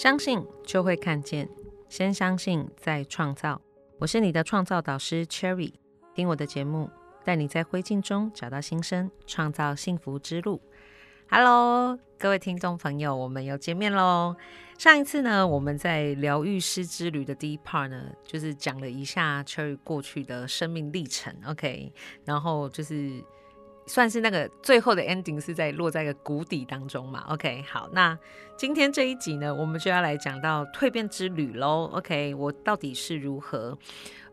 相信就会看见，先相信再创造。我是你的创造导师 Cherry，听我的节目，带你在灰烬中找到新生，创造幸福之路。Hello，各位听众朋友，我们又见面喽。上一次呢，我们在疗愈师之旅的第一 part 呢，就是讲了一下 Cherry 过去的生命历程，OK，然后就是。算是那个最后的 ending 是在落在一个谷底当中嘛？OK，好，那今天这一集呢，我们就要来讲到蜕变之旅喽。OK，我到底是如何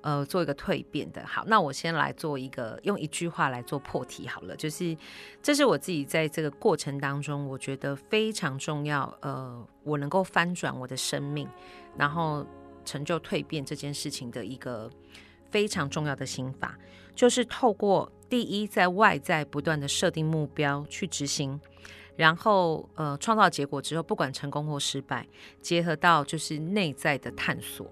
呃做一个蜕变的？好，那我先来做一个用一句话来做破题好了，就是这是我自己在这个过程当中，我觉得非常重要。呃，我能够翻转我的生命，然后成就蜕变这件事情的一个非常重要的心法，就是透过。第一，在外在不断的设定目标去执行，然后呃创造结果之后，不管成功或失败，结合到就是内在的探索，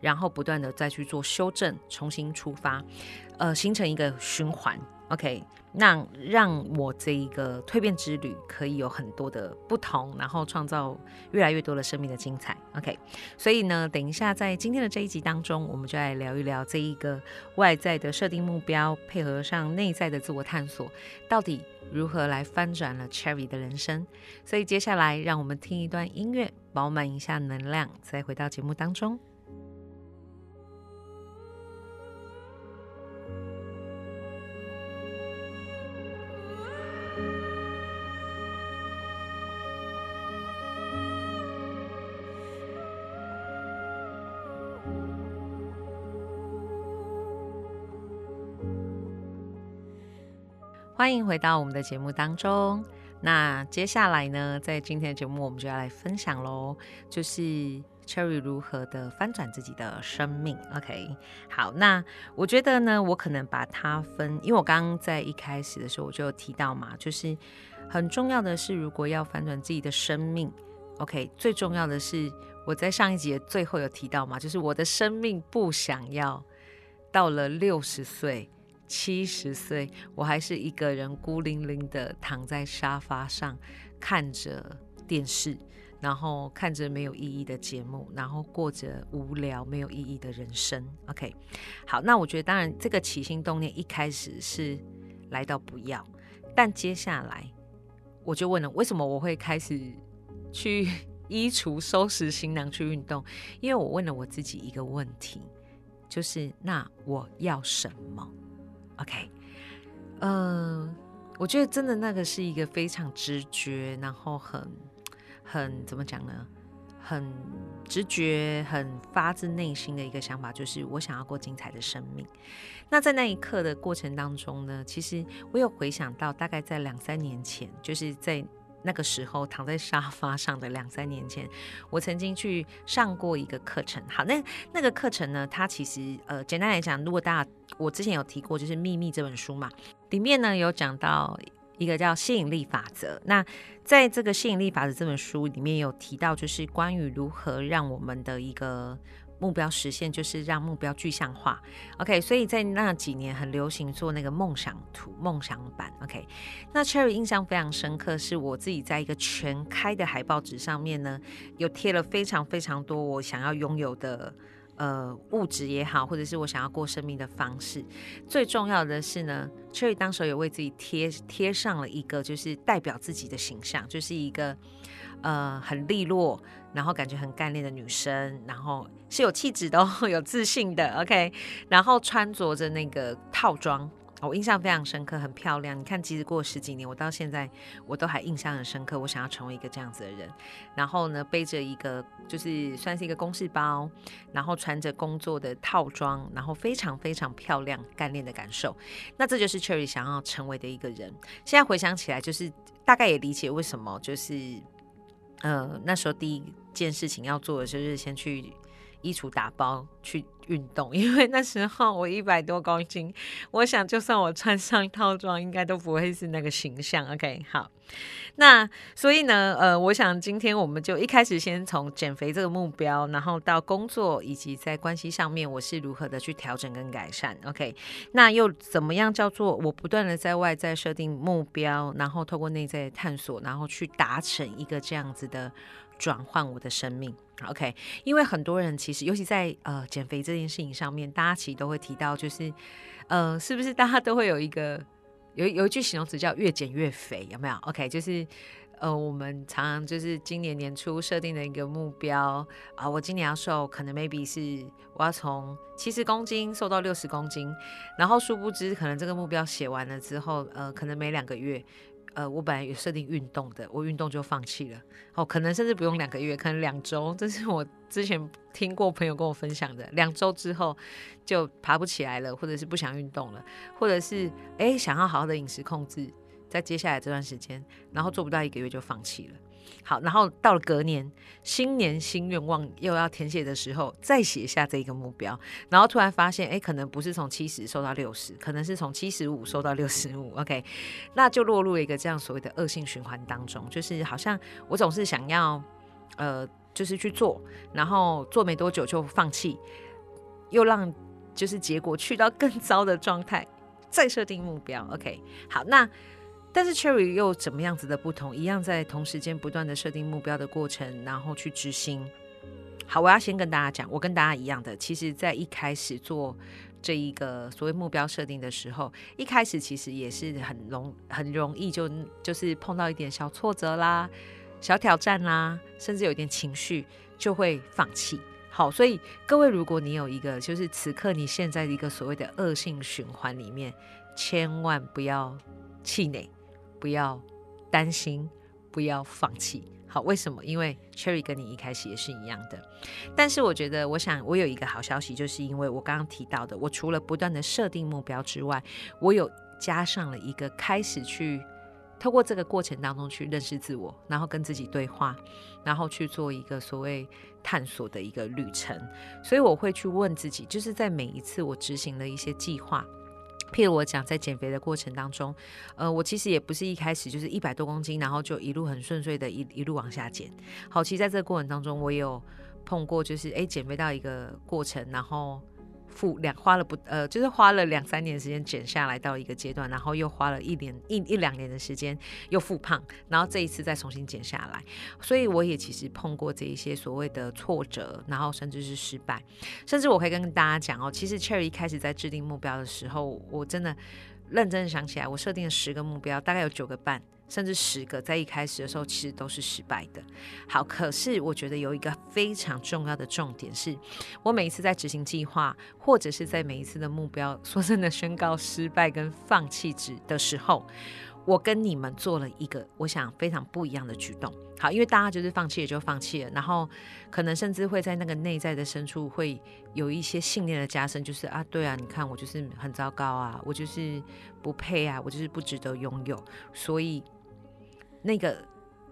然后不断的再去做修正，重新出发，呃形成一个循环。OK，那让我这一个蜕变之旅可以有很多的不同，然后创造越来越多的生命的精彩。OK，所以呢，等一下在今天的这一集当中，我们就来聊一聊这一个外在的设定目标，配合上内在的自我探索，到底如何来翻转了 Cherry 的人生。所以接下来，让我们听一段音乐，饱满一下能量，再回到节目当中。欢迎回到我们的节目当中。那接下来呢，在今天的节目，我们就要来分享喽，就是 Cherry 如何的翻转自己的生命。OK，好，那我觉得呢，我可能把它分，因为我刚刚在一开始的时候我就有提到嘛，就是很重要的是，如果要翻转自己的生命，OK，最重要的是我在上一集的最后有提到嘛，就是我的生命不想要到了六十岁。七十岁，我还是一个人孤零零的躺在沙发上，看着电视，然后看着没有意义的节目，然后过着无聊没有意义的人生。OK，好，那我觉得当然这个起心动念一开始是来到不要，但接下来我就问了，为什么我会开始去衣橱收拾行囊去运动？因为我问了我自己一个问题，就是那我要什么？OK，嗯，我觉得真的那个是一个非常直觉，然后很很怎么讲呢？很直觉、很发自内心的一个想法，就是我想要过精彩的生命。那在那一刻的过程当中呢，其实我有回想到，大概在两三年前，就是在。那个时候躺在沙发上的两三年前，我曾经去上过一个课程。好，那那个课程呢，它其实呃，简单来讲，如果大家我之前有提过，就是《秘密》这本书嘛，里面呢有讲到一个叫吸引力法则。那在这个吸引力法则这本书里面有提到，就是关于如何让我们的一个。目标实现就是让目标具象化，OK，所以在那几年很流行做那个梦想图、梦想版，OK。那 Cherry 印象非常深刻，是我自己在一个全开的海报纸上面呢，有贴了非常非常多我想要拥有的呃物质也好，或者是我想要过生命的方式。最重要的是呢，Cherry 当时也为自己贴贴上了一个就是代表自己的形象，就是一个。呃，很利落，然后感觉很干练的女生，然后是有气质的，有自信的，OK，然后穿着着那个套装，我印象非常深刻，很漂亮。你看，即使过十几年，我到现在我都还印象很深刻。我想要成为一个这样子的人，然后呢，背着一个就是算是一个公事包，然后穿着工作的套装，然后非常非常漂亮、干练的感受。那这就是 Cherry 想要成为的一个人。现在回想起来，就是大概也理解为什么就是。呃，那时候第一件事情要做的就是先去衣橱打包，去运动，因为那时候我一百多公斤，我想就算我穿上套装，应该都不会是那个形象。OK，好，那所以呢，呃，我想今天我们就一开始先从减肥这个目标，然后到工作以及在关系上面，我是如何的去调整跟改善。OK，那又怎么样叫做我不断的在外在设定目标，然后透过内在的探索，然后去达成一个这样子的。转换我的生命，OK？因为很多人其实，尤其在呃减肥这件事情上面，大家其实都会提到，就是呃，是不是大家都会有一个有有一句形容词叫“越减越肥”，有没有？OK？就是呃，我们常常就是今年年初设定的一个目标啊，我今年要瘦，可能 maybe 是我要从七十公斤瘦到六十公斤，然后殊不知，可能这个目标写完了之后，呃，可能没两个月。呃，我本来有设定运动的，我运动就放弃了。哦，可能甚至不用两个月，可能两周。这是我之前听过朋友跟我分享的，两周之后就爬不起来了，或者是不想运动了，或者是哎想要好好的饮食控制，在接下来这段时间，然后做不到一个月就放弃了。好，然后到了隔年，新年新愿望又要填写的时候，再写下这个目标，然后突然发现，哎，可能不是从七十瘦到六十，可能是从七十五瘦到六十五。OK，那就落入了一个这样所谓的恶性循环当中，就是好像我总是想要，呃，就是去做，然后做没多久就放弃，又让就是结果去到更糟的状态，再设定目标。OK，好，那。但是 Cherry 又怎么样子的不同？一样在同时间不断的设定目标的过程，然后去执行。好，我要先跟大家讲，我跟大家一样的，其实在一开始做这一个所谓目标设定的时候，一开始其实也是很容很容易就就是碰到一点小挫折啦、小挑战啦，甚至有点情绪就会放弃。好，所以各位，如果你有一个就是此刻你现在的一个所谓的恶性循环里面，千万不要气馁。不要担心，不要放弃。好，为什么？因为 Cherry 跟你一开始也是一样的。但是我觉得，我想我有一个好消息，就是因为我刚刚提到的，我除了不断的设定目标之外，我有加上了一个开始去透过这个过程当中去认识自我，然后跟自己对话，然后去做一个所谓探索的一个旅程。所以我会去问自己，就是在每一次我执行了一些计划。譬如我讲，在减肥的过程当中，呃，我其实也不是一开始就是一百多公斤，然后就一路很顺遂的一一路往下减。好，其实在这个过程当中，我有碰过，就是哎，减肥到一个过程，然后。复两花了不呃，就是花了两三年时间减下来到一个阶段，然后又花了一年一一两年的时间又复胖，然后这一次再重新减下来，所以我也其实碰过这一些所谓的挫折，然后甚至是失败，甚至我可以跟大家讲哦，其实 Cherry 一开始在制定目标的时候，我真的认真想起来，我设定了十个目标，大概有九个半。甚至十个，在一开始的时候其实都是失败的。好，可是我觉得有一个非常重要的重点是，我每一次在执行计划，或者是在每一次的目标，说真的宣告失败跟放弃值的时候，我跟你们做了一个我想非常不一样的举动。好，因为大家就是放弃了就放弃了，然后可能甚至会在那个内在的深处会有一些信念的加深，就是啊，对啊，你看我就是很糟糕啊，我就是不配啊，我就是不值得拥有，所以。那个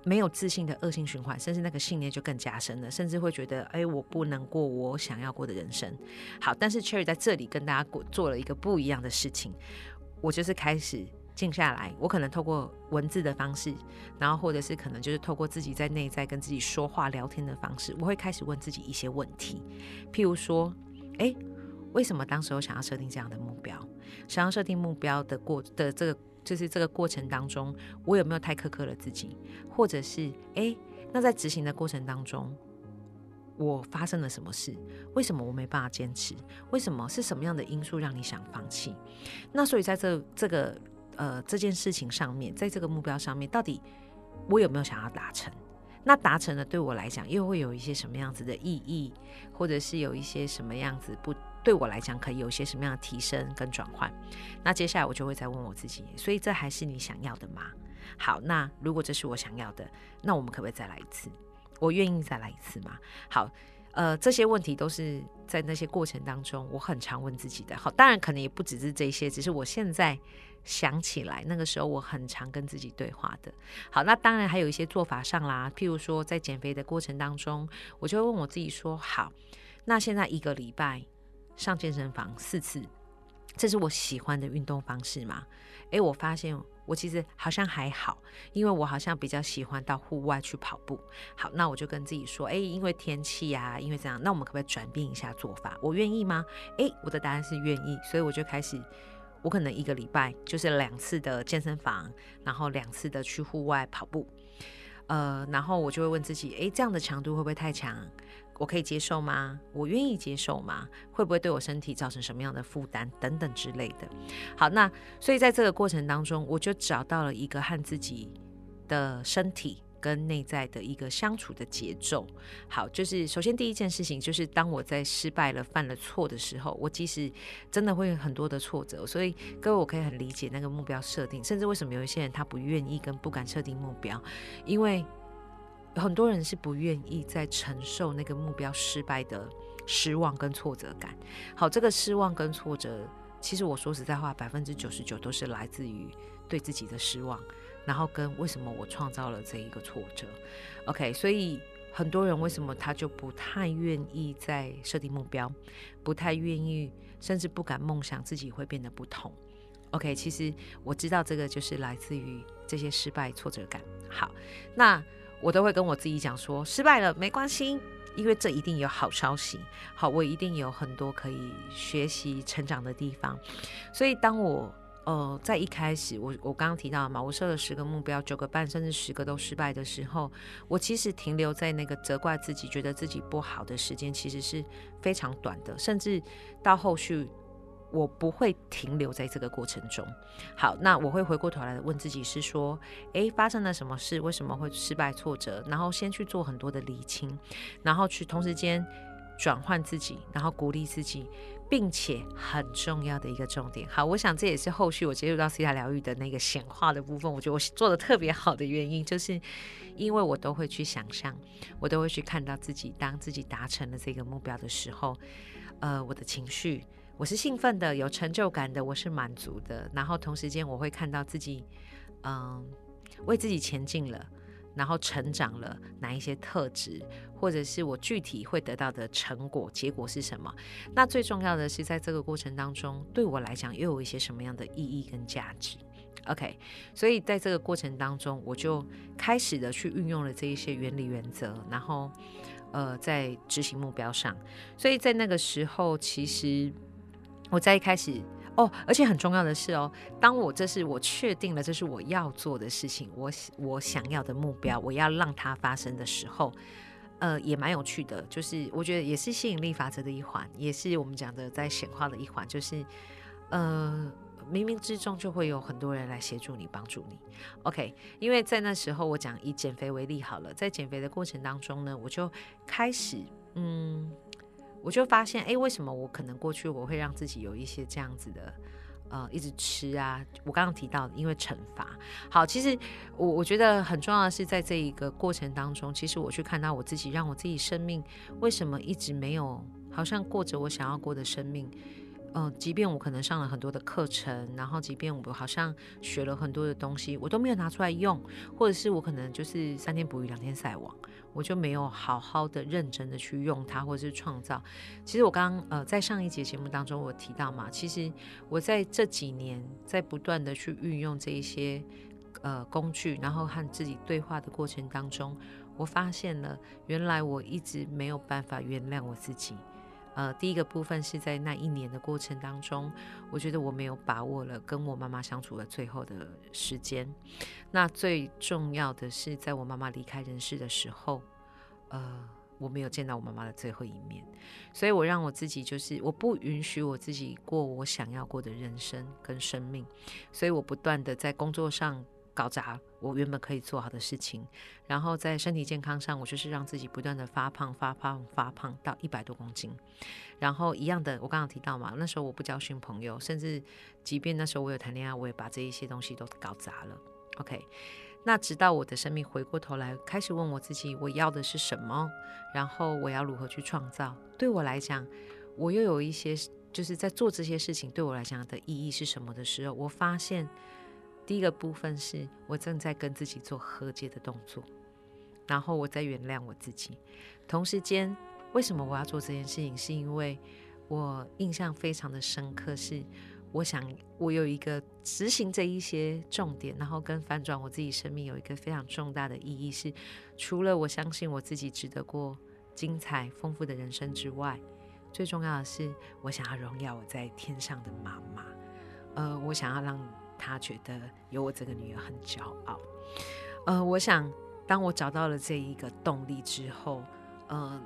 没有自信的恶性循环，甚至那个信念就更加深了，甚至会觉得，哎，我不能过我想要过的人生。好，但是 Cherry 在这里跟大家过做了一个不一样的事情，我就是开始静下来，我可能透过文字的方式，然后或者是可能就是透过自己在内在跟自己说话聊天的方式，我会开始问自己一些问题，譬如说，哎，为什么当时我想要设定这样的目标？想要设定目标的过的这个。就是这个过程当中，我有没有太苛刻了自己，或者是哎，那在执行的过程当中，我发生了什么事？为什么我没办法坚持？为什么是什么样的因素让你想放弃？那所以在这这个呃这件事情上面，在这个目标上面，到底我有没有想要达成？那达成了对我来讲，又会有一些什么样子的意义，或者是有一些什么样子不？对我来讲，可以有些什么样的提升跟转换？那接下来我就会再问我自己，所以这还是你想要的吗？好，那如果这是我想要的，那我们可不可以再来一次？我愿意再来一次吗？好，呃，这些问题都是在那些过程当中，我很常问自己的。好，当然可能也不只是这些，只是我现在想起来，那个时候我很常跟自己对话的。好，那当然还有一些做法上啦，譬如说在减肥的过程当中，我就会问我自己说：好，那现在一个礼拜。上健身房四次，这是我喜欢的运动方式吗？诶，我发现我其实好像还好，因为我好像比较喜欢到户外去跑步。好，那我就跟自己说，诶，因为天气啊，因为这样，那我们可不可以转变一下做法？我愿意吗？诶，我的答案是愿意，所以我就开始，我可能一个礼拜就是两次的健身房，然后两次的去户外跑步。呃，然后我就会问自己，诶，这样的强度会不会太强？我可以接受吗？我愿意接受吗？会不会对我身体造成什么样的负担等等之类的？好，那所以在这个过程当中，我就找到了一个和自己的身体跟内在的一个相处的节奏。好，就是首先第一件事情，就是当我在失败了、犯了错的时候，我即使真的会有很多的挫折，所以各位我可以很理解那个目标设定，甚至为什么有一些人他不愿意跟不敢设定目标，因为。很多人是不愿意再承受那个目标失败的失望跟挫折感。好，这个失望跟挫折，其实我说实在话，百分之九十九都是来自于对自己的失望，然后跟为什么我创造了这一个挫折。OK，所以很多人为什么他就不太愿意再设定目标，不太愿意，甚至不敢梦想自己会变得不同。OK，其实我知道这个就是来自于这些失败挫折感。好，那。我都会跟我自己讲说，失败了没关系，因为这一定有好消息。好，我一定有很多可以学习成长的地方。所以，当我呃在一开始，我我刚刚提到嘛，我设了十个目标，九个半甚至十个都失败的时候，我其实停留在那个责怪自己、觉得自己不好的时间，其实是非常短的，甚至到后续。我不会停留在这个过程中。好，那我会回过头来问自己，是说，诶，发生了什么事？为什么会失败、挫折？然后先去做很多的理清，然后去同时间转换自己，然后鼓励自己，并且很重要的一个重点。好，我想这也是后续我接触到 C 塔疗愈的那个显化的部分，我觉得我做的特别好的原因，就是因为我都会去想象，我都会去看到自己，当自己达成了这个目标的时候，呃，我的情绪。我是兴奋的，有成就感的，我是满足的。然后同时间，我会看到自己，嗯，为自己前进了，然后成长了哪一些特质，或者是我具体会得到的成果，结果是什么？那最重要的是，在这个过程当中，对我来讲又有一些什么样的意义跟价值？OK，所以在这个过程当中，我就开始的去运用了这一些原理原则，然后呃，在执行目标上。所以在那个时候，其实。我在一开始哦，而且很重要的是哦，当我这是我确定了这是我要做的事情，我我想要的目标，我要让它发生的时候，呃，也蛮有趣的。就是我觉得也是吸引力法则的一环，也是我们讲的在显化的一环。就是呃，冥冥之中就会有很多人来协助你、帮助你。OK，因为在那时候，我讲以减肥为例好了，在减肥的过程当中呢，我就开始嗯。我就发现，哎，为什么我可能过去我会让自己有一些这样子的，呃，一直吃啊？我刚刚提到，因为惩罚。好，其实我我觉得很重要的是，在这一个过程当中，其实我去看到我自己，让我自己生命为什么一直没有好像过着我想要过的生命。嗯，即便我可能上了很多的课程，然后即便我好像学了很多的东西，我都没有拿出来用，或者是我可能就是三天捕鱼两天晒网，我就没有好好的认真的去用它，或者是创造。其实我刚刚呃在上一节节目当中我提到嘛，其实我在这几年在不断的去运用这一些呃工具，然后和自己对话的过程当中，我发现了原来我一直没有办法原谅我自己。呃，第一个部分是在那一年的过程当中，我觉得我没有把握了跟我妈妈相处的最后的时间。那最重要的是，在我妈妈离开人世的时候，呃，我没有见到我妈妈的最后一面，所以我让我自己就是我不允许我自己过我想要过的人生跟生命，所以我不断的在工作上。搞砸我原本可以做好的事情，然后在身体健康上，我就是让自己不断的发胖、发胖、发胖到一百多公斤。然后一样的，我刚刚提到嘛，那时候我不交新朋友，甚至即便那时候我有谈恋爱，我也把这一些东西都搞砸了。OK，那直到我的生命回过头来，开始问我自己，我要的是什么？然后我要如何去创造？对我来讲，我又有一些就是在做这些事情对我来讲的意义是什么的时候，我发现。第一个部分是我正在跟自己做和解的动作，然后我在原谅我自己。同时间，为什么我要做这件事情？是因为我印象非常的深刻，是我想我有一个执行这一些重点，然后跟反转我自己生命有一个非常重大的意义，是除了我相信我自己值得过精彩丰富的人生之外，最重要的是我想要荣耀我在天上的妈妈，呃，我想要让他觉得有我这个女儿很骄傲，呃，我想当我找到了这一个动力之后，呃，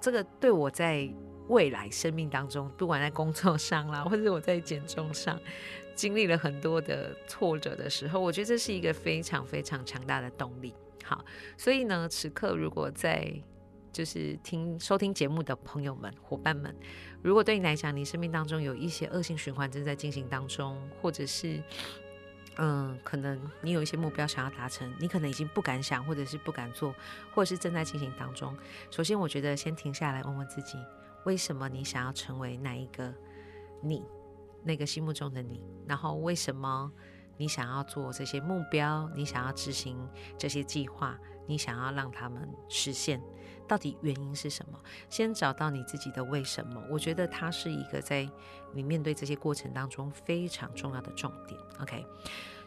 这个对我在未来生命当中，不管在工作上啦，或者我在减重上，经历了很多的挫折的时候，我觉得这是一个非常非常强大的动力。好，所以呢，此刻如果在就是听收听节目的朋友们、伙伴们，如果对你来讲，你生命当中有一些恶性循环正在进行当中，或者是嗯，可能你有一些目标想要达成，你可能已经不敢想，或者是不敢做，或者是正在进行当中。首先，我觉得先停下来问问自己。为什么你想要成为那一个你，那个心目中的你？然后为什么你想要做这些目标？你想要执行这些计划？你想要让他们实现？到底原因是什么？先找到你自己的为什么。我觉得它是一个在你面对这些过程当中非常重要的重点。OK。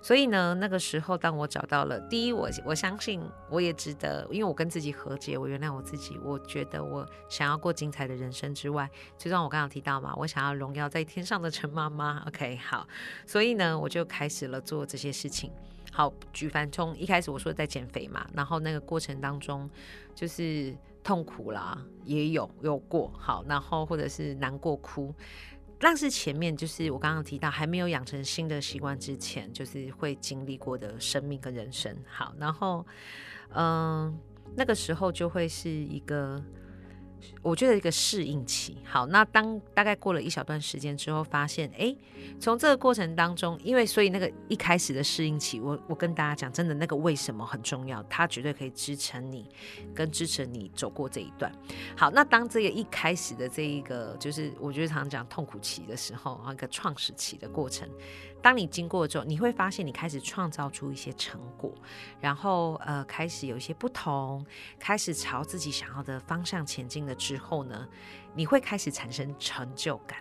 所以呢，那个时候，当我找到了第一，我我相信我也值得，因为我跟自己和解，我原谅我自己，我觉得我想要过精彩的人生之外，就像我刚刚提到嘛，我想要荣耀在天上的陈妈妈。OK，好，所以呢，我就开始了做这些事情。好，举凡从一开始我说在减肥嘛，然后那个过程当中就是痛苦啦，也有有过，好，然后或者是难过哭。但是前面就是我刚刚提到还没有养成新的习惯之前，就是会经历过的生命跟人生。好，然后嗯，那个时候就会是一个。我觉得一个适应期，好，那当大概过了一小段时间之后，发现，哎，从这个过程当中，因为所以那个一开始的适应期，我我跟大家讲，真的那个为什么很重要，它绝对可以支撑你，跟支持你走过这一段。好，那当这个一开始的这一个，就是我觉得常常讲痛苦期的时候，一个创始期的过程。当你经过之后，你会发现你开始创造出一些成果，然后呃开始有一些不同，开始朝自己想要的方向前进了之后呢，你会开始产生成就感。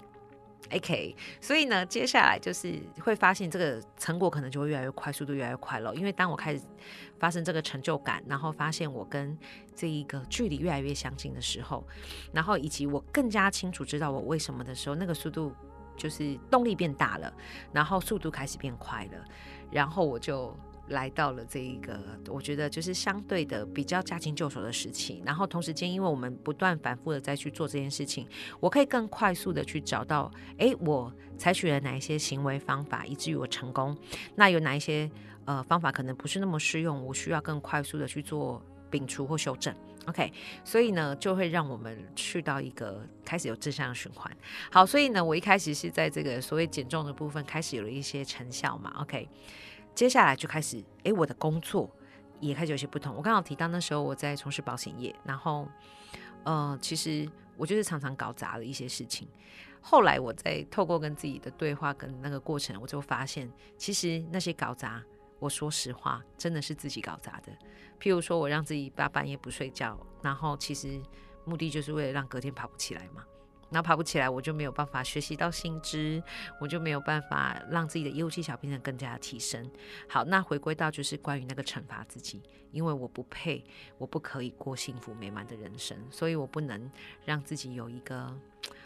OK，所以呢，接下来就是会发现这个成果可能就会越来越快，速度越来越快了。因为当我开始发生这个成就感，然后发现我跟这一个距离越来越相近的时候，然后以及我更加清楚知道我为什么的时候，那个速度。就是动力变大了，然后速度开始变快了，然后我就来到了这一个，我觉得就是相对的比较驾轻就熟的时期。然后同时间，因为我们不断反复的再去做这件事情，我可以更快速的去找到，哎，我采取了哪一些行为方法，以至于我成功。那有哪一些呃方法可能不是那么适用，我需要更快速的去做摒除或修正。OK，所以呢，就会让我们去到一个开始有正向循环。好，所以呢，我一开始是在这个所谓减重的部分开始有了一些成效嘛。OK，接下来就开始，诶，我的工作也开始有些不同。我刚好提到那时候我在从事保险业，然后，呃，其实我就是常常搞砸了一些事情。后来我在透过跟自己的对话跟那个过程，我就发现，其实那些搞砸。我说实话，真的是自己搞砸的。譬如说，我让自己大半夜不睡觉，然后其实目的就是为了让隔天爬不起来嘛。那爬不起来，我就没有办法学习到新知，我就没有办法让自己的业务技巧变得更加提升。好，那回归到就是关于那个惩罚自己，因为我不配，我不可以过幸福美满的人生，所以我不能让自己有一个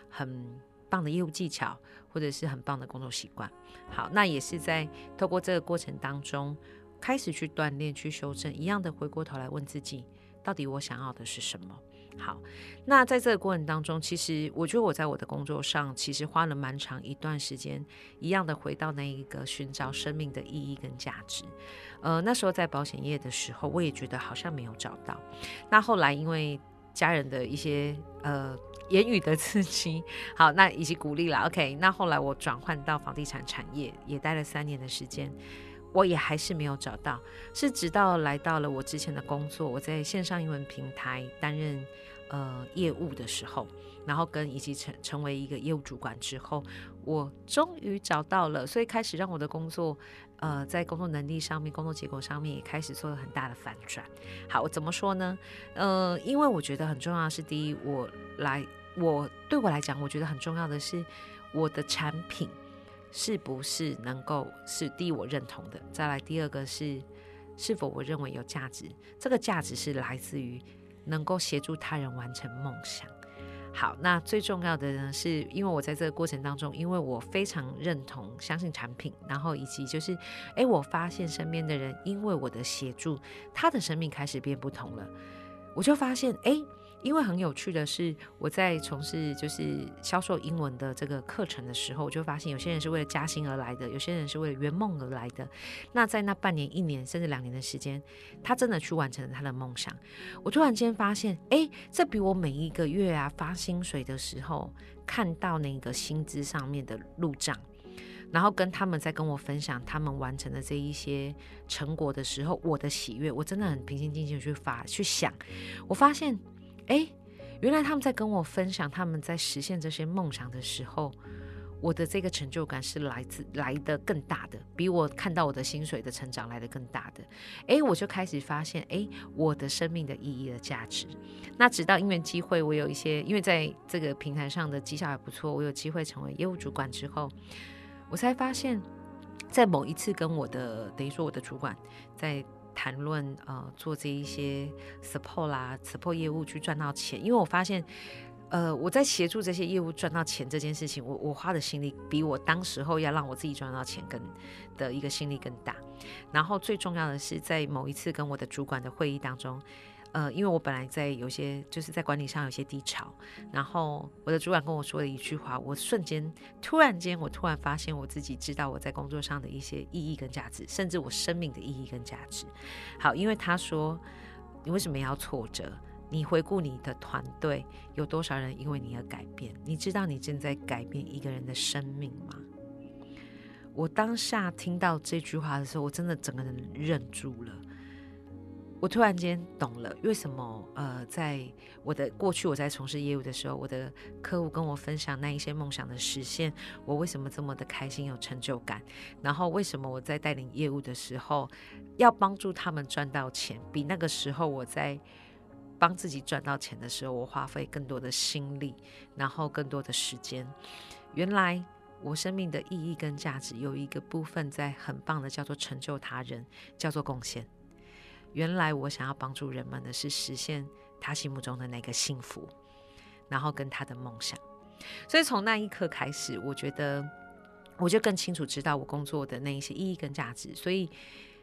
很。棒的业务技巧，或者是很棒的工作习惯。好，那也是在透过这个过程当中，开始去锻炼、去修正。一样的，回过头来问自己，到底我想要的是什么？好，那在这个过程当中，其实我觉得我在我的工作上，其实花了蛮长一段时间，一样的回到那一个寻找生命的意义跟价值。呃，那时候在保险业的时候，我也觉得好像没有找到。那后来因为家人的一些呃。言语的刺激，好，那以及鼓励了。OK，那后来我转换到房地产产业，也待了三年的时间，我也还是没有找到。是直到来到了我之前的工作，我在线上英文平台担任呃业务的时候，然后跟以及成成为一个业务主管之后，我终于找到了，所以开始让我的工作。呃，在工作能力上面、工作结果上面也开始做了很大的反转。好，我怎么说呢？呃，因为我觉得很重要的是，第一，我来我对我来讲，我觉得很重要的是我的产品是不是能够是第一我认同的，再来第二个是是否我认为有价值，这个价值是来自于能够协助他人完成梦想。好，那最重要的呢，是因为我在这个过程当中，因为我非常认同、相信产品，然后以及就是，哎，我发现身边的人因为我的协助，他的生命开始变不同了，我就发现，哎。因为很有趣的是，我在从事就是销售英文的这个课程的时候，我就发现有些人是为了加薪而来的，有些人是为了圆梦而来的。那在那半年、一年甚至两年的时间，他真的去完成了他的梦想。我突然间发现，哎，这比我每一个月啊发薪水的时候看到那个薪资上面的入账，然后跟他们在跟我分享他们完成的这一些成果的时候，我的喜悦，我真的很平心静气去发去想，我发现。哎，原来他们在跟我分享他们在实现这些梦想的时候，我的这个成就感是来自来的更大的，比我看到我的薪水的成长来的更大的。哎，我就开始发现，哎，我的生命的意义的价值。那直到因缘机会，我有一些因为在这个平台上的绩效还不错，我有机会成为业务主管之后，我才发现，在某一次跟我的等于说我的主管在。谈论呃做这一些 support 啦，support 业务去赚到钱，因为我发现，呃我在协助这些业务赚到钱这件事情，我我花的心力比我当时候要让我自己赚到钱更的一个心力更大。然后最重要的是，在某一次跟我的主管的会议当中。呃，因为我本来在有些就是在管理上有些低潮，然后我的主管跟我说了一句话，我瞬间突然间，我突然发现我自己知道我在工作上的一些意义跟价值，甚至我生命的意义跟价值。好，因为他说你为什么要挫折？你回顾你的团队有多少人因为你而改变？你知道你正在改变一个人的生命吗？我当下听到这句话的时候，我真的整个人愣住了。我突然间懂了，为什么呃，在我的过去我在从事业务的时候，我的客户跟我分享那一些梦想的实现，我为什么这么的开心有成就感？然后为什么我在带领业务的时候，要帮助他们赚到钱，比那个时候我在帮自己赚到钱的时候，我花费更多的心力，然后更多的时间？原来我生命的意义跟价值有一个部分在很棒的，叫做成就他人，叫做贡献。原来我想要帮助人们的是实现他心目中的那个幸福，然后跟他的梦想。所以从那一刻开始，我觉得我就更清楚知道我工作的那一些意义跟价值。所以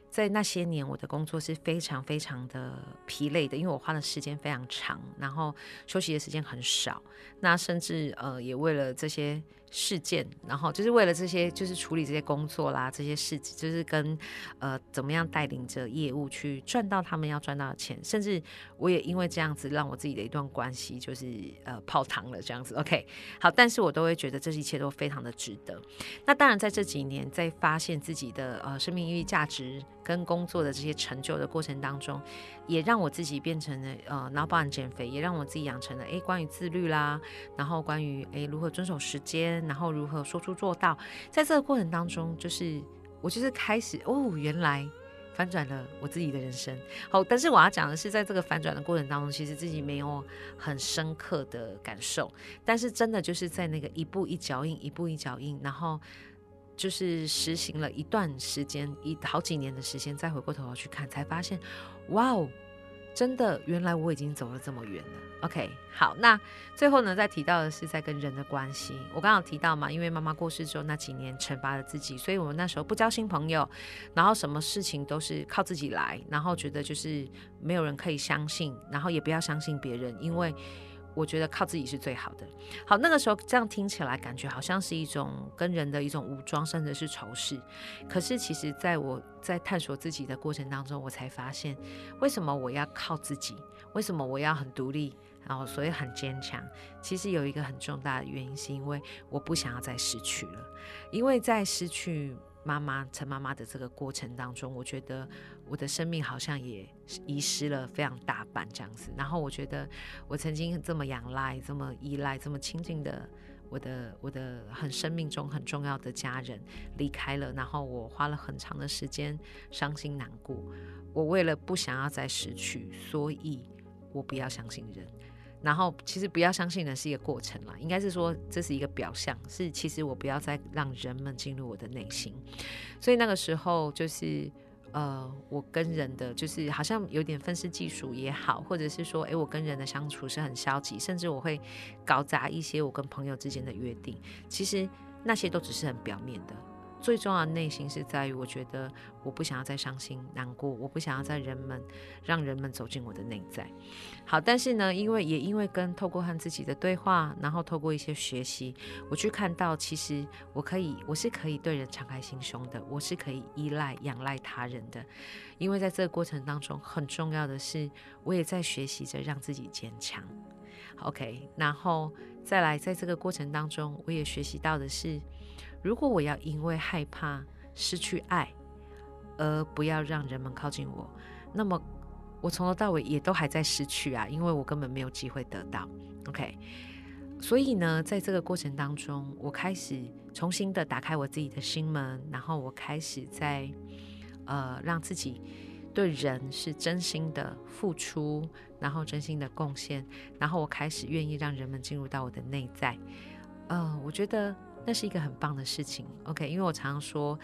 在那些年，我的工作是非常非常的疲累的，因为我花的时间非常长，然后休息的时间很少。那甚至呃，也为了这些。事件，然后就是为了这些，就是处理这些工作啦，这些事情，就是跟呃怎么样带领着业务去赚到他们要赚到的钱，甚至我也因为这样子让我自己的一段关系就是呃泡汤了这样子。OK，好，但是我都会觉得这一切都非常的值得。那当然在这几年在发现自己的呃生命意义价值跟工作的这些成就的过程当中，也让我自己变成了呃脑包减肥，也让我自己养成了诶关于自律啦，然后关于诶如何遵守时间。然后如何说出做到，在这个过程当中，就是我就是开始哦，原来反转了我自己的人生。好，但是我要讲的是，在这个反转的过程当中，其实自己没有很深刻的感受，但是真的就是在那个一步一脚印，一步一脚印，然后就是实行了一段时间，一好几年的时间，再回过头去看，才发现，哇哦！真的，原来我已经走了这么远了。OK，好，那最后呢，再提到的是在跟人的关系。我刚刚提到嘛，因为妈妈过世之后那几年惩罚了自己，所以我们那时候不交新朋友，然后什么事情都是靠自己来，然后觉得就是没有人可以相信，然后也不要相信别人，因为。我觉得靠自己是最好的。好，那个时候这样听起来，感觉好像是一种跟人的一种武装，甚至是仇视。可是，其实在我在探索自己的过程当中，我才发现，为什么我要靠自己？为什么我要很独立？然后，所以很坚强。其实有一个很重大的原因，是因为我不想要再失去了，因为在失去。妈妈陈妈妈的这个过程当中，我觉得我的生命好像也遗失了非常大半这样子。然后我觉得我曾经这么仰赖、这么依赖、这么亲近的我的我的很生命中很重要的家人离开了，然后我花了很长的时间伤心难过。我为了不想要再失去，所以我不要相信人。然后其实不要相信的是一个过程啦，应该是说这是一个表象，是其实我不要再让人们进入我的内心。所以那个时候就是呃，我跟人的就是好像有点愤世嫉俗也好，或者是说，诶，我跟人的相处是很消极，甚至我会搞砸一些我跟朋友之间的约定。其实那些都只是很表面的。最重要的内心是在于，我觉得我不想要再伤心难过，我不想要在人们让人们走进我的内在。好，但是呢，因为也因为跟透过和自己的对话，然后透过一些学习，我去看到，其实我可以，我是可以对人敞开心胸的，我是可以依赖仰赖他人的。因为在这个过程当中，很重要的是，我也在学习着让自己坚强。OK，然后再来，在这个过程当中，我也学习到的是。如果我要因为害怕失去爱而不要让人们靠近我，那么我从头到尾也都还在失去啊，因为我根本没有机会得到。OK，所以呢，在这个过程当中，我开始重新的打开我自己的心门，然后我开始在呃让自己对人是真心的付出，然后真心的贡献，然后我开始愿意让人们进入到我的内在。呃，我觉得。那是一个很棒的事情，OK，因为我常常说，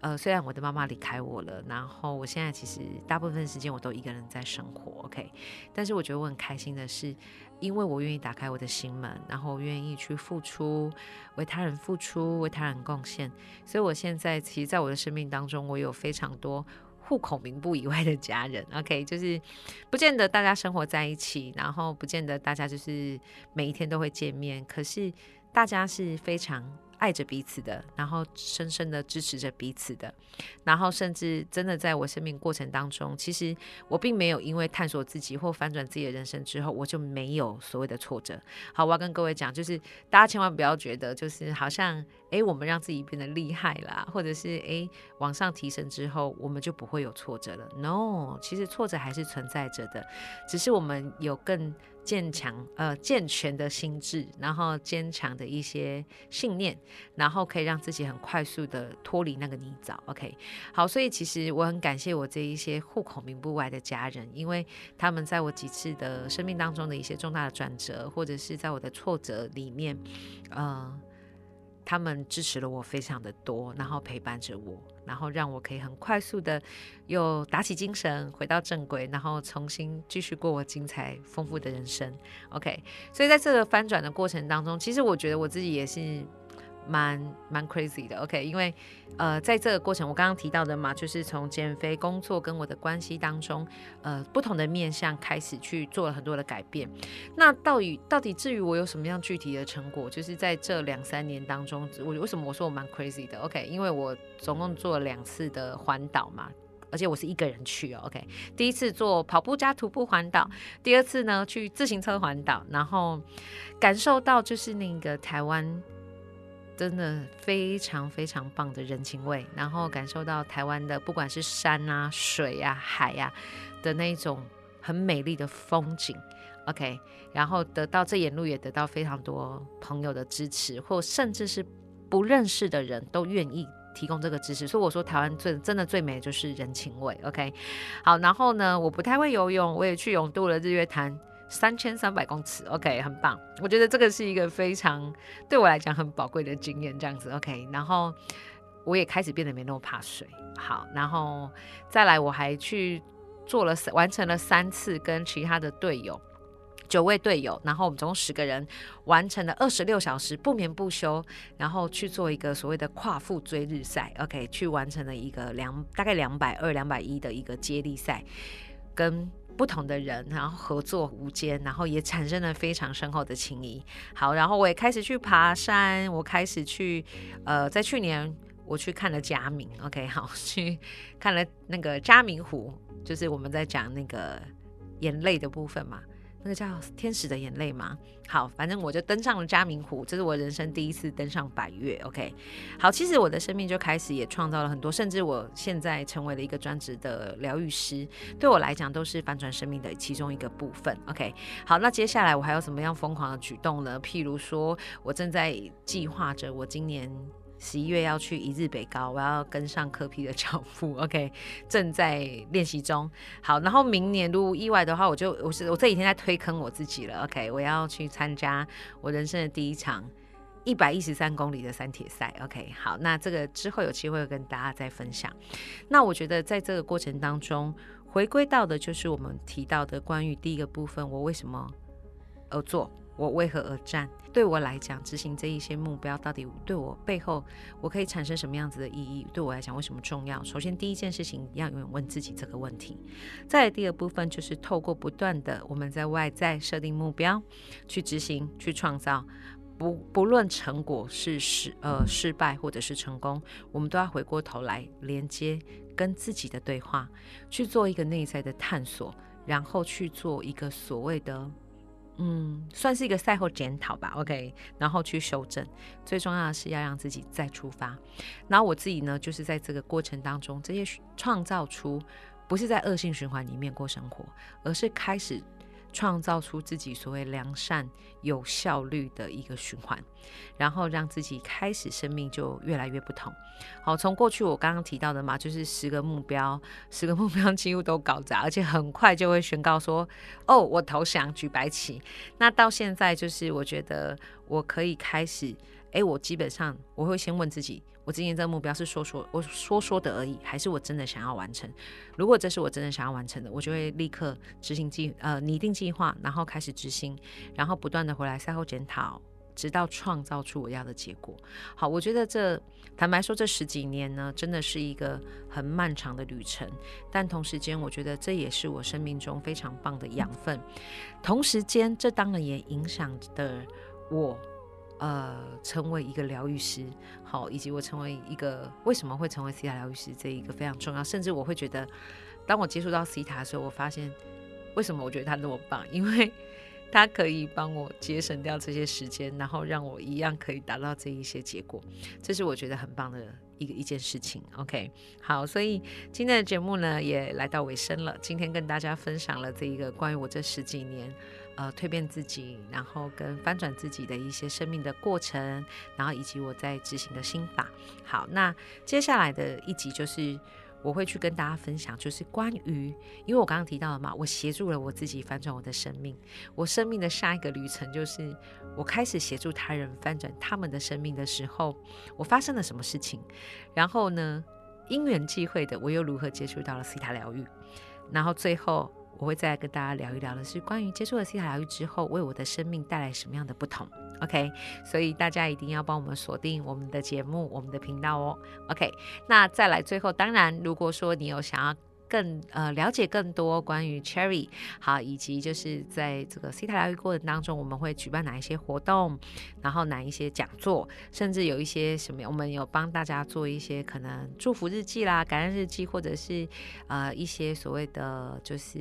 呃，虽然我的妈妈离开我了，然后我现在其实大部分时间我都一个人在生活，OK，但是我觉得我很开心的是，因为我愿意打开我的心门，然后愿意去付出，为他人付出，为他人贡献，所以我现在其实，在我的生命当中，我有非常多户口名簿以外的家人，OK，就是不见得大家生活在一起，然后不见得大家就是每一天都会见面，可是。大家是非常爱着彼此的，然后深深的支持着彼此的，然后甚至真的在我生命过程当中，其实我并没有因为探索自己或反转自己的人生之后，我就没有所谓的挫折。好，我要跟各位讲，就是大家千万不要觉得，就是好像诶，我们让自己变得厉害啦，或者是诶，往上提升之后，我们就不会有挫折了。No，其实挫折还是存在着的，只是我们有更。坚强呃健全的心智，然后坚强的一些信念，然后可以让自己很快速的脱离那个泥沼。OK，好，所以其实我很感谢我这一些户口名不外的家人，因为他们在我几次的生命当中的一些重大的转折，或者是在我的挫折里面，呃。他们支持了我非常的多，然后陪伴着我，然后让我可以很快速的又打起精神，回到正轨，然后重新继续过我精彩丰富的人生。OK，所以在这个翻转的过程当中，其实我觉得我自己也是。蛮蛮 crazy 的，OK，因为呃，在这个过程，我刚刚提到的嘛，就是从减肥、工作跟我的关系当中，呃，不同的面向开始去做了很多的改变。那到底到底至于我有什么样具体的成果，就是在这两三年当中，我为什么我说我蛮 crazy 的？OK，因为我总共做了两次的环岛嘛，而且我是一个人去哦，OK，第一次做跑步加徒步环岛，第二次呢去自行车环岛，然后感受到就是那个台湾。真的非常非常棒的人情味，然后感受到台湾的不管是山啊、水啊、海啊的那种很美丽的风景，OK，然后得到这沿路也得到非常多朋友的支持，或甚至是不认识的人都愿意提供这个支持，所以我说台湾最真的最美的就是人情味，OK，好，然后呢，我不太会游泳，我也去泳渡了日月潭。三千三百公尺，OK，很棒。我觉得这个是一个非常对我来讲很宝贵的经验，这样子，OK。然后我也开始变得没那么怕水。好，然后再来，我还去做了完成了三次跟其他的队友九位队友，然后我们总共十个人完成了二十六小时不眠不休，然后去做一个所谓的跨腹追日赛，OK，去完成了一个两大概两百二两百一的一个接力赛，跟。不同的人，然后合作无间，然后也产生了非常深厚的情谊。好，然后我也开始去爬山，我开始去，呃，在去年我去看了嘉明，OK，好，去看了那个嘉明湖，就是我们在讲那个眼泪的部分嘛。那个叫天使的眼泪吗？好，反正我就登上了嘉明湖，这是我人生第一次登上百越。OK，好，其实我的生命就开始也创造了很多，甚至我现在成为了一个专职的疗愈师，对我来讲都是反转生命的其中一个部分。OK，好，那接下来我还有什么样疯狂的举动呢？譬如说，我正在计划着我今年。十一月要去一日北高，我要跟上科批的脚步。OK，正在练习中。好，然后明年如果意外的话，我就我是我这几天在推坑我自己了。OK，我要去参加我人生的第一场一百一十三公里的三铁赛。OK，好，那这个之后有机会跟大家再分享。那我觉得在这个过程当中，回归到的就是我们提到的关于第一个部分，我为什么而做。我为何而战？对我来讲，执行这一些目标，到底对我背后我可以产生什么样子的意义？对我来讲，为什么重要？首先，第一件事情要永远问自己这个问题。再第二部分就是透过不断的我们在外在设定目标，去执行，去创造。不不论成果是失呃失败或者是成功，我们都要回过头来连接跟自己的对话，去做一个内在的探索，然后去做一个所谓的。嗯，算是一个赛后检讨吧，OK，然后去修正。最重要的是要让自己再出发。然后我自己呢，就是在这个过程当中，这些创造出不是在恶性循环里面过生活，而是开始。创造出自己所谓良善、有效率的一个循环，然后让自己开始生命就越来越不同。好，从过去我刚刚提到的嘛，就是十个目标，十个目标几乎都搞砸，而且很快就会宣告说：“哦，我投降，举白旗。”那到现在，就是我觉得我可以开始，哎，我基本上我会先问自己。我今年这个目标是说说我说说的而已，还是我真的想要完成？如果这是我真的想要完成的，我就会立刻执行计呃拟定计划，然后开始执行，然后不断的回来赛后检讨，直到创造出我要的结果。好，我觉得这坦白说这十几年呢，真的是一个很漫长的旅程，但同时间我觉得这也是我生命中非常棒的养分。同时间，这当然也影响的我。呃，成为一个疗愈师，好，以及我成为一个为什么会成为西塔疗愈师这一个非常重要。甚至我会觉得，当我接触到西塔的时候，我发现为什么我觉得他那么棒，因为他可以帮我节省掉这些时间，然后让我一样可以达到这一些结果。这是我觉得很棒的一个一件事情。OK，好，所以今天的节目呢也来到尾声了。今天跟大家分享了这一个关于我这十几年。呃，蜕变自己，然后跟翻转自己的一些生命的过程，然后以及我在执行的心法。好，那接下来的一集就是我会去跟大家分享，就是关于，因为我刚刚提到了嘛，我协助了我自己翻转我的生命，我生命的下一个旅程就是我开始协助他人翻转他们的生命的时候，我发生了什么事情？然后呢，因缘际会的，我又如何接触到了西塔疗愈？然后最后。我会再跟大家聊一聊的是关于接触了西塔疗愈之后，为我的生命带来什么样的不同。OK，所以大家一定要帮我们锁定我们的节目、我们的频道哦。OK，那再来最后，当然如果说你有想要。更呃了解更多关于 Cherry 好，以及就是在这个 C 塔疗愈过程当中，我们会举办哪一些活动，然后哪一些讲座，甚至有一些什么，我们有帮大家做一些可能祝福日记啦、感恩日记，或者是呃一些所谓的就是。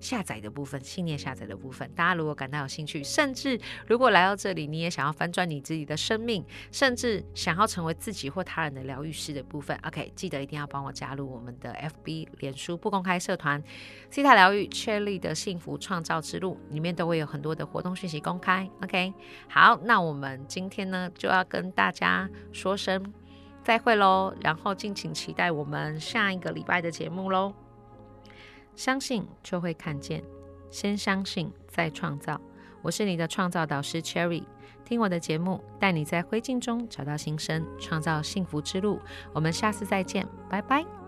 下载的部分，信念下载的部分，大家如果感到有兴趣，甚至如果来到这里，你也想要翻转你自己的生命，甚至想要成为自己或他人的疗愈师的部分，OK，记得一定要帮我加入我们的 FB 脸书不公开社团 C 塔疗愈 c h e r y 的幸福创造之路，里面都会有很多的活动讯息公开。OK，好，那我们今天呢就要跟大家说声再会喽，然后敬请期待我们下一个礼拜的节目喽。相信就会看见，先相信再创造。我是你的创造导师 Cherry，听我的节目，带你在灰烬中找到新生，创造幸福之路。我们下次再见，拜拜。